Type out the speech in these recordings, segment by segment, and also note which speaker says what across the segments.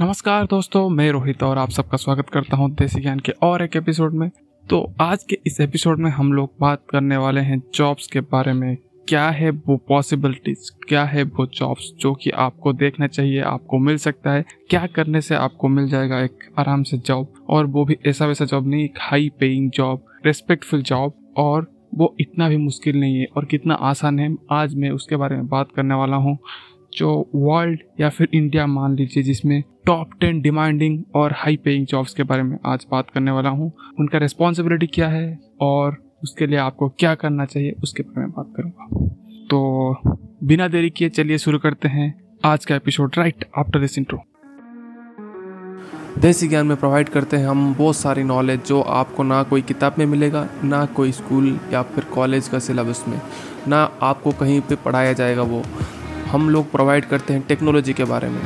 Speaker 1: नमस्कार दोस्तों, मैं रोहित और आप सबका स्वागत करता हूँ देसी ज्ञान के और एक एपिसोड में। तो आज के इस एपिसोड में हम लोग बात करने वाले हैं जॉब्स के बारे में। क्या है वो पॉसिबिलिटीज क्या है वो जॉब्स जो कि आपको देखना चाहिए, आपको मिल सकता है? क्या करने से आपको मिल जाएगा एक आराम से जॉब और वो भी ऐसा वैसा जॉब नहीं, एक high paying job respectful job और वो इतना भी मुश्किल नहीं है और कितना आसान है। आज मैं उसके बारे में बात करने वाला हूँ। जो वर्ल्ड या फिर इंडिया मान लीजिए, जिसमें टॉप टेन डिमांडिंग और हाई पेइंग जॉब्स के बारे में आज बात करने वाला हूँ, उनका रिस्पॉन्सिबिलिटी क्या है और उसके लिए आपको क्या करना चाहिए, उसके बारे में बात करूँगा। तो बिना देरी किए चलिए शुरू करते हैं आज का episode right after this intro
Speaker 2: Desi Gyan में प्रोवाइड करते हैं हम बहुत सारी नॉलेज जो आपको ना कोई किताब में मिलेगा, ना कोई स्कूल या फिर कॉलेज का सिलेबस में, ना आपको कहीं पे पढ़ाया जाएगा वो। हम लोग प्रोवाइड करते हैं टेक्नोलॉजी के बारे में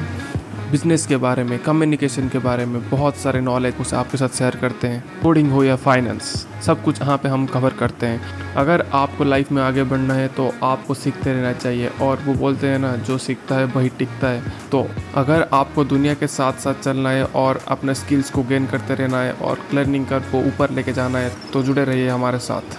Speaker 2: बिज़नेस के बारे में कम्युनिकेशन के बारे में, बहुत सारे नॉलेज उसे आपके साथ शेयर करते हैं। कोडिंग हो या फाइनेंस सब कुछ यहाँ पे हम कवर करते हैं। अगर आपको लाइफ में आगे बढ़ना है तो आपको सीखते रहना चाहिए और वो बोलते हैं ना, जो सीखता है वही टिकता है। तो अगर आपको दुनिया के साथ साथ चलना है और अपने स्किल्स को गेन करते रहना है और लर्निंग कर को ऊपर लेके जाना है तो जुड़े रहिए हमारे साथ।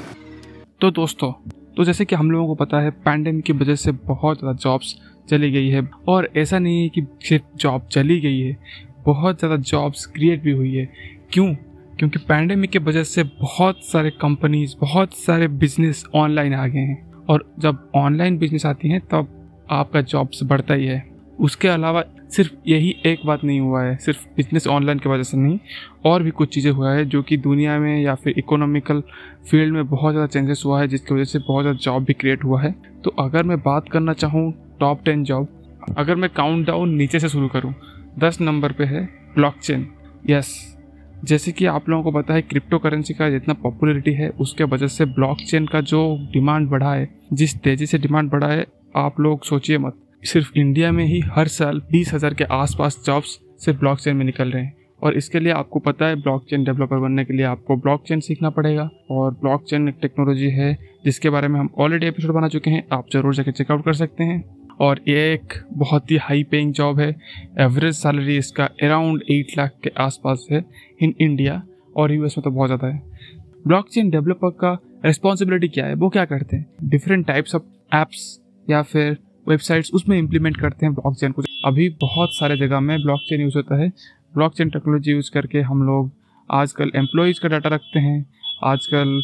Speaker 1: तो दोस्तों तो जैसे कि हम लोगों को पता है पैंडेमिक की वजह से बहुत ज़्यादा जॉब्स चली गई है और ऐसा नहीं है कि सिर्फ़ जॉब चली गई है, बहुत ज़्यादा जॉब्स क्रिएट भी हुई है। क्यों? क्योंकि पैंडेमिक की वजह से बहुत सारे कंपनीज़ बहुत सारे बिज़नेस ऑनलाइन आ गए हैं। और जब ऑनलाइन बिज़नेस आती हैं, तब आपका जॉब्स बढ़ता ही है। उसके अलावा सिर्फ़ यही एक बात नहीं हुआ है, सिर्फ़ बिज़नेस ऑनलाइन की वजह से नहीं, और भी कुछ चीज़ें हुआ है जो कि दुनिया में या फिर इकोनॉमिकल फ़ील्ड में बहुत ज़्यादा चेंजेस हुआ है, जिसकी वजह से बहुत ज़्यादा जॉब भी क्रिएट हुआ है। तो अगर मैं बात करना चाहूँ टॉप टेन जॉब अगर मैं काउंट डाउन नीचे से शुरू करूँ, दस नंबर पे है ब्लॉकचेन यस जैसे कि आप लोगों को पता है क्रिप्टो करेंसी का जितना पॉपुलरिटी है, उसके वजह से ब्लॉकचेन का जो डिमांड बढ़ा है, जिस तेज़ी से डिमांड बढ़ा है, आप लोग सोचिए मत। सिर्फ़ इंडिया में ही हर साल बीस हज़ार के आसपास जॉब्स सिर्फ़ ब्लॉकचेन में निकल रहे हैं। और इसके लिए आपको पता है, ब्लॉकचेन डेवलपर बनने के लिए आपको ब्लॉकचेन सीखना पड़ेगा। और ब्लॉकचेन एक टेक्नोलॉजी है, जिसके बारे में हम ऑलरेडी एपिसोड बना चुके हैं। आप ज़रूर जाकर चेकआउट कर सकते हैं। और ये एक बहुत ही हाई पेइंग जॉब है। एवरेज सैलरी इसका अराउंड एट लाख के आसपास है इन इंडिया और यूएस में तो बहुत ज़्यादा है। ब्लॉकचेन डेवलपर का रिस्पॉन्सिबिलिटी क्या है? वो क्या करते हैं? डिफरेंट टाइप्स ऑफ़ एप्स या फिर वेबसाइट्स उसमें इम्प्लीमेंट करते हैं ब्लॉकचेन को। अभी बहुत सारे जगह में ब्लॉकचेन यूज़ होता है। ब्लॉकचेन टेक्नोलॉजी यूज़ करके हम लोग आजकल एम्प्लॉयज़ का डाटा रखते हैं। आजकल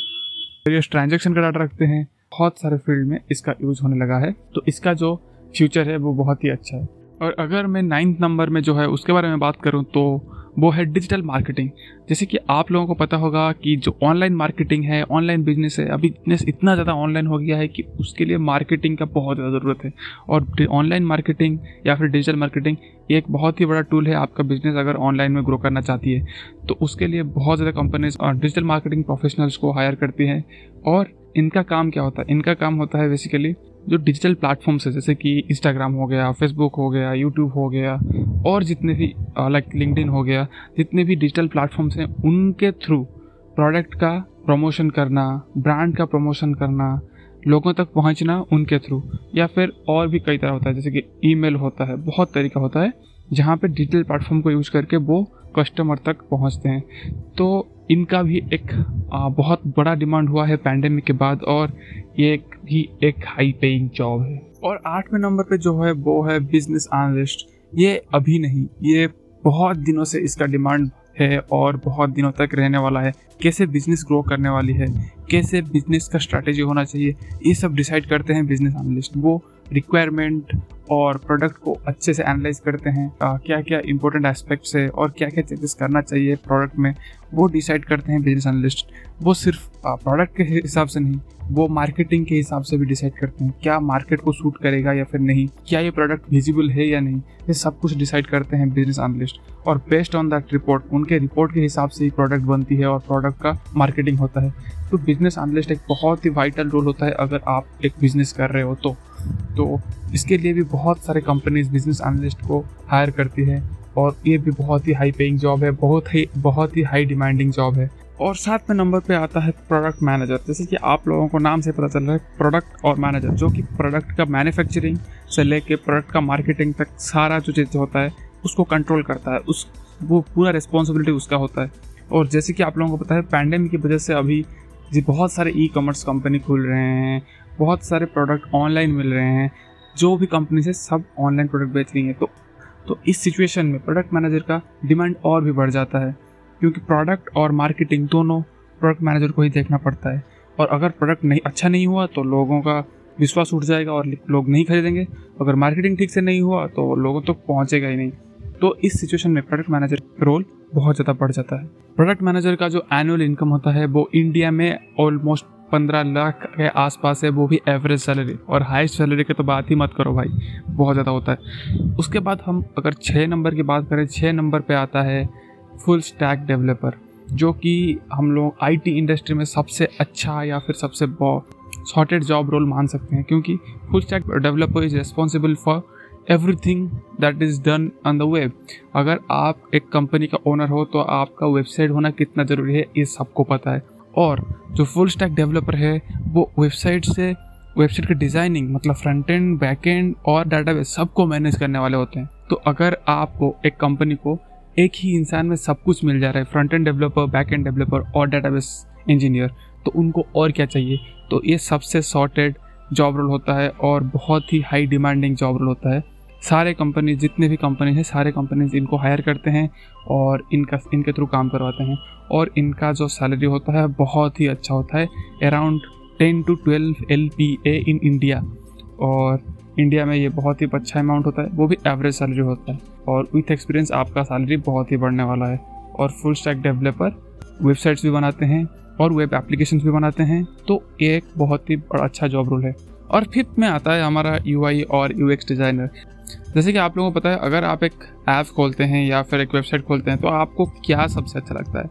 Speaker 1: वेरियस ट्रांजेक्शन का डाटा रखते हैं। बहुत सारे फ़ील्ड में इसका यूज़ होने लगा है। तो इसका जो फ्यूचर है वो बहुत ही अच्छा है। और अगर मैं नाइन्थ नंबर में जो है उसके बारे में बात करूँ तो वो है डिजिटल मार्केटिंग जैसे कि आप लोगों को पता होगा कि जो ऑनलाइन मार्केटिंग है ऑनलाइन बिज़नेस है, अभी बिज़नेस इतना ज़्यादा ऑनलाइन हो गया है कि उसके लिए मार्केटिंग का बहुत ज़्यादा ज़रूरत है। और ऑनलाइन मार्केटिंग या फिर डिजिटल मार्केटिंग एक बहुत ही बड़ा टूल है आपका बिज़नेस अगर ऑनलाइन में ग्रो करना चाहती है। तो उसके लिए बहुत ज़्यादा कंपनीज़ और डिजिटल मार्केटिंग प्रोफेशनल्स को हायर करती हैं। और इनका काम क्या होता है? इनका काम होता है बेसिकली जो डिजिटल प्लेटफॉर्म्स है, जैसे कि इंस्टाग्राम हो गया फेसबुक हो गया यूट्यूब हो गया, और जितने भी लाइक लिंकडिन हो गया, जितने भी डिजिटल प्लेटफॉर्म्स हैं, उनके थ्रू प्रोडक्ट का प्रमोशन करना ब्रांड का प्रमोशन करना, लोगों तक पहुँचना उनके थ्रू या फिर और भी कई तरह होता है, जैसे कि ईमेल होता है, बहुत तरीका होता है, जहाँ पे डिजिटल प्लेटफॉर्म को यूज़ करके वो कस्टमर तक पहुँचते हैं। तो इनका भी एक बहुत बड़ा डिमांड हुआ है पैंडेमिक के बाद और ये एक भी एक हाई पेइंग जॉब है। और आठवें नंबर पे जो है, वो है बिज़नेस एनालिस्ट ये अभी नहीं, ये बहुत दिनों से इसका डिमांड है और बहुत दिनों तक रहने वाला है। कैसे बिज़नेस ग्रो करने वाली है? कैसे बिज़नेस का स्ट्रैटेजी होना चाहिए? ये सब डिसाइड करते हैं बिज़नेस एनालिस्ट वो रिक्वायरमेंट और प्रोडक्ट को अच्छे से एनालाइज करते हैं क्या क्या इंपॉर्टेंट एस्पेक्ट्स है और क्या क्या चेंजेस करना चाहिए प्रोडक्ट में, वो डिसाइड करते हैं बिज़नेस एनालिस्ट वो सिर्फ़ प्रोडक्ट के हिसाब से नहीं, वो मार्केटिंग के हिसाब से भी डिसाइड करते हैं, क्या मार्केट को सूट करेगा या फिर नहीं, क्या ये प्रोडक्ट विजिबल है या नहीं, ये सब कुछ डिसाइड करते हैं बिज़नेस एनालिस्ट और बेस्ड ऑन दैट रिपोर्ट उनके रिपोर्ट के हिसाब से ही प्रोडक्ट बनती है और प्रोडक्ट का मार्केटिंग होता है। तो बिज़नेस एनालिस्ट एक बहुत ही वाइटल रोल होता है अगर आप एक बिज़नेस कर रहे हो तो। तो इसके लिए भी बहुत सारे कंपनीज़ बिज़नेस एनालिस्ट को हायर करती है और ये भी बहुत ही हाई पेइंग जॉब है, बहुत ही बहुत ही हाई डिमांडिंग जॉब है। और साथ में नंबर पे आता है प्रोडक्ट मैनेजर जैसे कि आप लोगों को नाम से पता चल रहा है प्रोडक्ट और मैनेजर जो कि प्रोडक्ट का मैन्युफैक्चरिंग से लेके प्रोडक्ट का मार्केटिंग तक सारा जो चीज़ होता है, उसको कंट्रोल करता है। उस, वो पूरा रिस्पॉन्सिबिलिटी उसका होता है। और जैसे कि आप लोगों को पता है पैंडेमिक की वजह से अभी जी, बहुत सारे ई कॉमर्स कंपनी खुल रहे हैं, बहुत सारे प्रोडक्ट ऑनलाइन मिल रहे हैं, जो भी कंपनी से सब ऑनलाइन प्रोडक्ट बेच रही हैं। तो तो इस सिचुएशन में प्रोडक्ट मैनेजर का डिमांड और भी बढ़ जाता है, क्योंकि प्रोडक्ट और मार्केटिंग दोनों प्रोडक्ट मैनेजर को ही देखना पड़ता है। और अगर प्रोडक्ट नहीं अच्छा नहीं हुआ तो लोगों का विश्वास उठ जाएगा और लोग नहीं खरीदेंगे। अगर मार्केटिंग ठीक से नहीं हुआ तो लोगों तक तो पहुँचेगा ही नहीं। तो इस सिचुएशन में प्रोडक्ट मैनेजर रोल बहुत ज़्यादा बढ़ जाता है। प्रोडक्ट मैनेजर का जो एनुअल इनकम होता है, वो इंडिया में ऑलमोस्ट पंद्रह लाख के आसपास है, वो भी एवरेज सैलरी और हाईएस्ट सैलरी की तो बात ही मत करो भाई, बहुत ज़्यादा होता है। उसके बाद हम अगर छः नंबर की बात करें छः नंबर पे आता है फुल स्टैक डेवलपर जो कि हम लोग आईटी इंडस्ट्री में सबसे अच्छा या फिर सबसे शॉर्टेड जॉब रोल मान सकते हैं, क्योंकि full stack developer is responsible for everything that is done on the web अगर आप एक कंपनी का ओनर हो तो आपका वेबसाइट होना कितना ज़रूरी है, ये सबको पता है। और जो फुल स्टैक डेवलपर है, वो वेबसाइट से वेबसाइट की डिज़ाइनिंग मतलब फ्रंट एंड बैक एंड और डाटाबेस सबको मैनेज करने वाले होते हैं। तो अगर आपको एक कंपनी को एक ही इंसान में सब कुछ मिल जा रहा है front end developer back end developer और डाटाबेस इंजीनियर तो उनको और क्या चाहिए? तो ये सबसे सॉर्टेड जॉब रोल होता है और बहुत ही हाई डिमांडिंग जॉब रोल होता है। सारे कंपनी जितने भी कंपनी हैं, सारे कंपनीज़ इनको हायर करते हैं और इनका, इनके थ्रू काम करवाते हैं। और इनका जो सैलरी होता है, बहुत ही अच्छा होता है। Around ten to twelve L P A in India और इंडिया में ये बहुत ही अच्छा अमाउंट होता है। वो भी एवरेज सैलरी होता है। और विथ एक्सपीरियंस आपका सैलरी बहुत ही बढ़ने वाला है। और फुल स्टैक डेवलपर वेबसाइट्स भी बनाते हैं और वेब एप्लीकेशन भी बनाते हैं। तो ये एक बहुत ही बड़ा अच्छा जॉब रोल है। और फिफ्थ में आता है हमारा यूआई और यूएक्स डिज़ाइनर जैसे कि आप लोगों को पता है, अगर आप एक ऐप खोलते हैं या फिर एक वेबसाइट खोलते हैं तो आपको क्या सबसे अच्छा लगता है?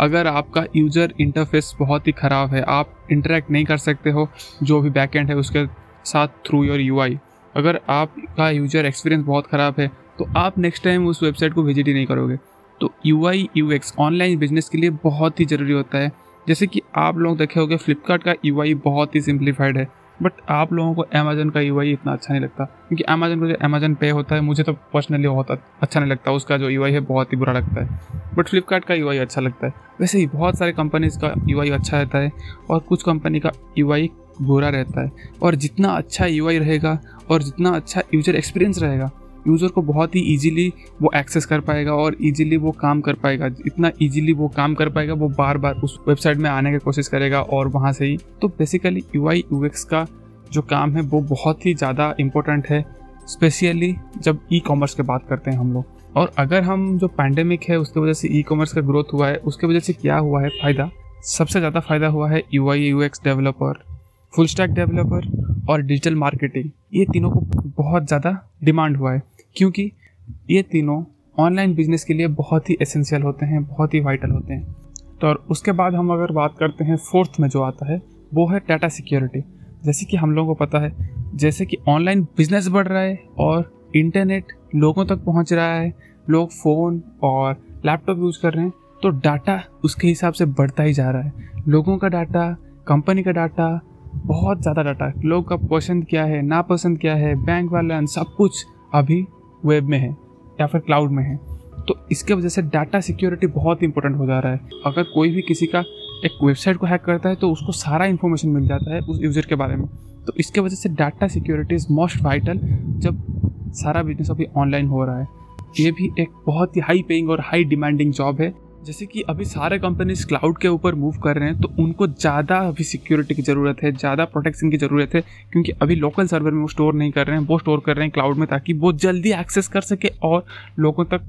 Speaker 1: अगर आपका यूज़र इंटरफेस बहुत ही ख़राब है, आप इंटरेक्ट नहीं कर सकते हो, जो भी बैकएंड है उसके साथ थ्रू योर यूआई अगर आपका यूज़र एक्सपीरियंस बहुत ख़राब है तो आप नेक्स्ट टाइम उस वेबसाइट को विज़िट ही नहीं करोगे। तो U I U X online business के लिए बहुत ही ज़रूरी होता है। जैसे कि आप लोग देखे होंगे फ्लिपकार्ट का यू आई बहुत ही सिंप्लीफाइड है। बट आप लोगों को अमेजन का यूआई इतना अच्छा नहीं लगता। क्योंकि अमेजन का जो अमेजन पे होता है, मुझे तो पर्सनली बहुत अच्छा नहीं लगता। उसका जो यूआई है, बहुत ही बुरा लगता है। बट फ्लिपकार्ट का यूआई अच्छा लगता है। वैसे ही बहुत सारे कंपनीज़ का यूआई अच्छा रहता है और कुछ कंपनी का यू बुरा रहता है। और जितना अच्छा UI रहेगा और जितना अच्छा यूज़र एक्सपीरियंस रहेगा यूज़र को बहुत ही ईजीली वो एक्सेस कर पाएगा और ईजीली वो काम कर पाएगा। इतना ईजीली वो काम कर पाएगा, वो बार बार उस वेबसाइट में आने की कोशिश करेगा और वहाँ से ही। तो बेसिकली यू आई का जो काम है, वो बहुत ही ज़्यादा इम्पोर्टेंट है स्पेशली जब ई कॉमर्स की बात करते हैं हम लोग। और अगर हम जो पैंडेमिक है, उसकी वजह से ई कॉमर्स का ग्रोथ हुआ है, उसके वजह से क्या हुआ है? फ़ायदा? सबसे ज़्यादा फ़ायदा हुआ है U I U X developer full stack developer और डिजिटल मार्केटिंग ये तीनों को बहुत ज़्यादा डिमांड हुआ है। क्योंकि ये तीनों ऑनलाइन बिज़नेस के लिए बहुत ही एसेंशियल होते हैं, बहुत ही वाइटल होते हैं। तो और उसके बाद हम अगर बात करते हैं फोर्थ में जो आता है, वो है डाटा सिक्योरिटी जैसे कि हम लोगों को पता है, जैसे कि ऑनलाइन बिज़नेस बढ़ रहा है और इंटरनेट लोगों तक पहुँच रहा है, लोग फ़ोन और लैपटॉप यूज़ कर रहे हैं तो डाटा उसके हिसाब से बढ़ता ही जा रहा है। लोगों का डाटा कंपनी का डाटा बहुत ज़्यादा डाटा लोग का पसंद क्या है, नापसंद क्या है बैंक वाले सब कुछ अभी वेब में है या फिर क्लाउड में है तो इसके वजह से डाटा सिक्योरिटी बहुत इंपॉर्टेंट हो जा रहा है। अगर कोई भी किसी का एक वेबसाइट को हैक करता है तो उसको सारा इन्फॉर्मेशन मिल जाता है उस यूज़र के बारे में। तो इसके वजह से data security is most vital जब सारा बिज़नेस अभी ऑनलाइन हो रहा है। ये भी एक बहुत ही हाई पेइंग और हाई डिमांडिंग जॉब है। जैसे कि अभी सारे कंपनीज़ क्लाउड के ऊपर मूव कर रहे हैं तो उनको ज़्यादा अभी सिक्योरिटी की ज़रूरत है, ज़्यादा प्रोटेक्शन की ज़रूरत है, क्योंकि अभी लोकल सर्वर में वो स्टोर नहीं कर रहे हैं, वो स्टोर कर रहे हैं क्लाउड में ताकि वो जल्दी एक्सेस कर सके और लोगों तक,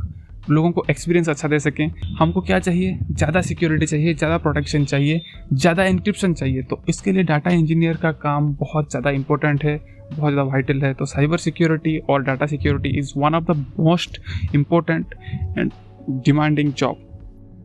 Speaker 1: लोगों को एक्सपीरियंस अच्छा दे सकें। हमको क्या चाहिए? ज़्यादा सिक्योरिटी चाहिए, ज़्यादा प्रोटेक्शन चाहिए, ज़्यादा इंक्रिप्शन चाहिए। तो इसके लिए डाटा इंजीनियर का काम बहुत ज़्यादा इंपॉर्टेंट है, बहुत ज़्यादा वाइटल है। तो साइबर सिक्योरिटी और data security is one of the most important and demanding job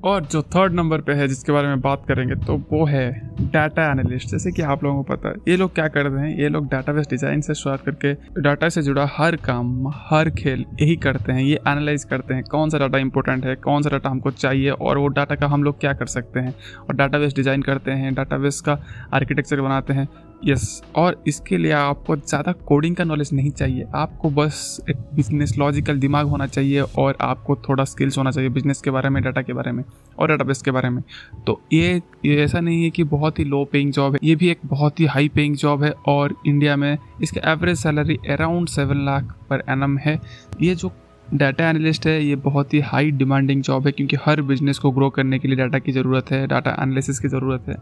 Speaker 1: और जो थर्ड नंबर पे है, जिसके बारे में बात करेंगे तो वो है डाटा एनालिस्ट जैसे कि आप लोगों को पता है, ये लोग क्या करते हैं? ये लोग डाटा डाटाबेस डिज़ाइन से शुरुआत करके डाटा से जुड़ा हर काम, हर खेल यही करते हैं, ये एनालाइज करते हैं, कौन सा डाटा इंपॉर्टेंट है, कौन सा डाटा हमको चाहिए, और वो डाटा का हम लोग क्या कर सकते हैं? और डाटाबेस डिज़ाइन करते हैं डाटाबेस का आर्किटेक्चर बनाते हैं। यस और इसके लिए आपको ज़्यादा कोडिंग का नॉलेज नहीं चाहिए। आपको बस एक बिज़नेस लॉजिकल दिमाग होना चाहिए और आपको थोड़ा स्किल्स होना चाहिए बिज़नेस के बारे में डाटा के बारे में और डाटाबेस के बारे में। तो ये ऐसा नहीं है कि बहुत ही लो पेइंग जॉब है, ये भी एक बहुत ही हाई पेइंग जॉब है और इंडिया में इसका average salary around seven lakh per annum है। ये जो डाटा एनालिस्ट है, ये बहुत ही हाई डिमांडिंग जॉब है क्योंकि हर बिज़नेस को ग्रो करने के लिए डाटा की ज़रूरत है डाटा एनालिसिस की ज़रूरत है।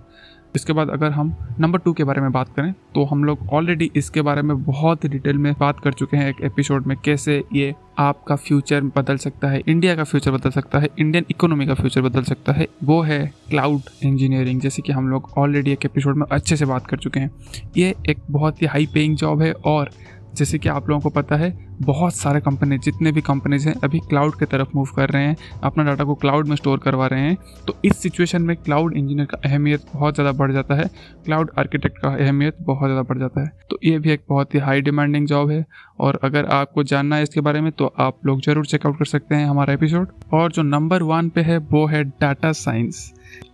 Speaker 1: इसके बाद अगर हम नंबर टू के बारे में बात करें तो हम लोग ऑलरेडी इसके बारे में बहुत डिटेल में बात कर चुके हैं एक एपिसोड में, कैसे ये आपका फ्यूचर बदल सकता है इंडिया का फ्यूचर बदल सकता है इंडियन इकोनॉमी का फ्यूचर बदल सकता है, वो है क्लाउड इंजीनियरिंग जैसे कि हम लोग ऑलरेडी एक एपिसोड में अच्छे से बात कर चुके हैं। ये एक बहुत ही हाई पेइंग जॉब है और जैसे कि आप लोगों को पता है, बहुत सारे कंपनी जितने भी कंपनीज़ हैं, अभी क्लाउड की तरफ़ मूव कर रहे हैं, अपना डाटा को क्लाउड में स्टोर करवा रहे हैं। तो इस सिचुएशन में क्लाउड इंजीनियर का अहमियत बहुत ज़्यादा बढ़ जाता है क्लाउड आर्किटेक्ट का अहमियत बहुत ज़्यादा बढ़ जाता है। तो ये भी एक बहुत ही हाई डिमांडिंग जॉब है और अगर आपको जानना है इसके बारे में तो आप लोग ज़रूर चेकआउट कर सकते हैं हमारा एपिसोड और जो नंबर वन पे है, वो है डाटा साइंस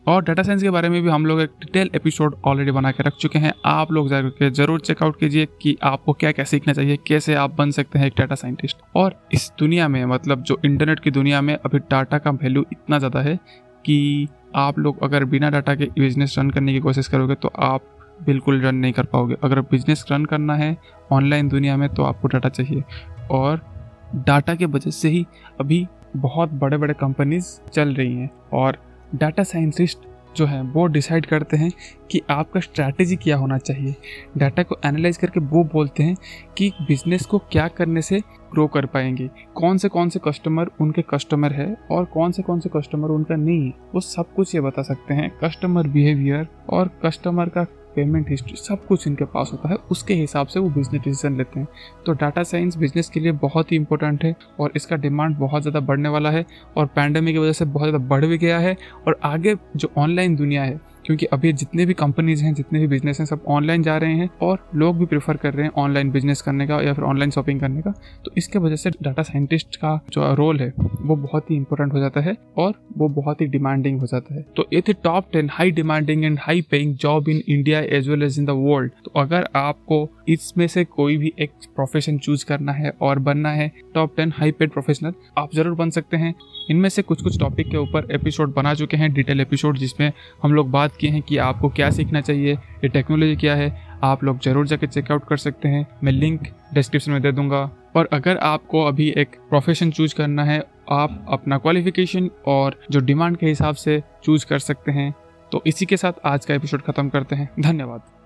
Speaker 1: और डाटा साइंस के बारे में भी हम लोग एक डिटेल एपिसोड ऑलरेडी बना के रख चुके हैं। आप लोग जाकर ज़रूर चेकआउट कीजिए कि आपको क्या क्या सीखना चाहिए, कैसे आप बन सकते हैं एक डाटा साइंटिस्ट और इस दुनिया में मतलब जो इंटरनेट की दुनिया में अभी डाटा का वैल्यू इतना ज़्यादा है कि आप लोग अगर बिना डाटा के बिज़नेस रन करने की कोशिश करोगे तो आप बिल्कुल रन नहीं कर पाओगे। अगर बिज़नेस रन करना है ऑनलाइन दुनिया में तो आपको डाटा चाहिए। और डाटा के वजह से ही अभी बहुत बड़े बड़े कंपनीज़ चल रही हैं और डाटा साइंटिस्ट जो है, वो डिसाइड करते हैं कि आपका स्ट्रैटेजी क्या होना चाहिए। डाटा को एनालाइज करके वो बोलते हैं कि बिज़नेस को क्या करने से ग्रो कर पाएँगे। कौन से कौन से कस्टमर उनके कस्टमर है और कौन से कौन से कस्टमर उनका नहीं है, वो सब कुछ ये बता सकते हैं। कस्टमर बिहेवियर और कस्टमर का पेमेंट हिस्ट्री सब कुछ इनके पास होता है, उसके हिसाब से वो बिज़नेस डिसीज़न लेते हैं। तो डाटा साइंस बिज़नेस के लिए बहुत ही इंपॉर्टेंट है और इसका डिमांड बहुत ज़्यादा बढ़ने वाला है और पैंडेमिक की वजह से बहुत ज़्यादा बढ़ भी गया है और आगे जो ऑनलाइन दुनिया है क्योंकि अभी जितने भी कंपनीज़ हैं, जितने भी बिज़नेस हैं, सब ऑनलाइन जा रहे हैं और लोग भी प्रेफर कर रहे हैं ऑनलाइन बिज़नेस करने का या फिर ऑनलाइन शॉपिंग करने का। तो इसके वजह से डाटा साइंटिस्ट का जो रोल है, वो बहुत ही इंपॉर्टेंट हो जाता है और वो बहुत ही डिमांडिंग हो जाता है। तो ये थे top ten high demanding and high paying job in India as well as in the world तो अगर आपको इसमें से कोई भी एक प्रोफेशन चूज़ करना है और बनना है top ten high paid professional आप ज़रूर बन सकते हैं। इनमें से कुछ कुछ टॉपिक के ऊपर एपिसोड बना चुके हैं डिटेल एपिसोड जिसमें हम लोग बात किए हैं कि आपको क्या सीखना चाहिए, ये टेक्नोलॉजी क्या है, आप लोग ज़रूर जाके चेकआउट कर सकते हैं। मैं लिंक डिस्क्रिप्शन में दे दूँगा। और अगर आपको अभी एक प्रोफेशन चूज़ करना है, आप अपना क्वालिफिकेशन और जो डिमांड के हिसाब से चूज़ कर सकते हैं। तो इसी के साथ आज का एपिसोड ख़त्म करते हैं। धन्यवाद।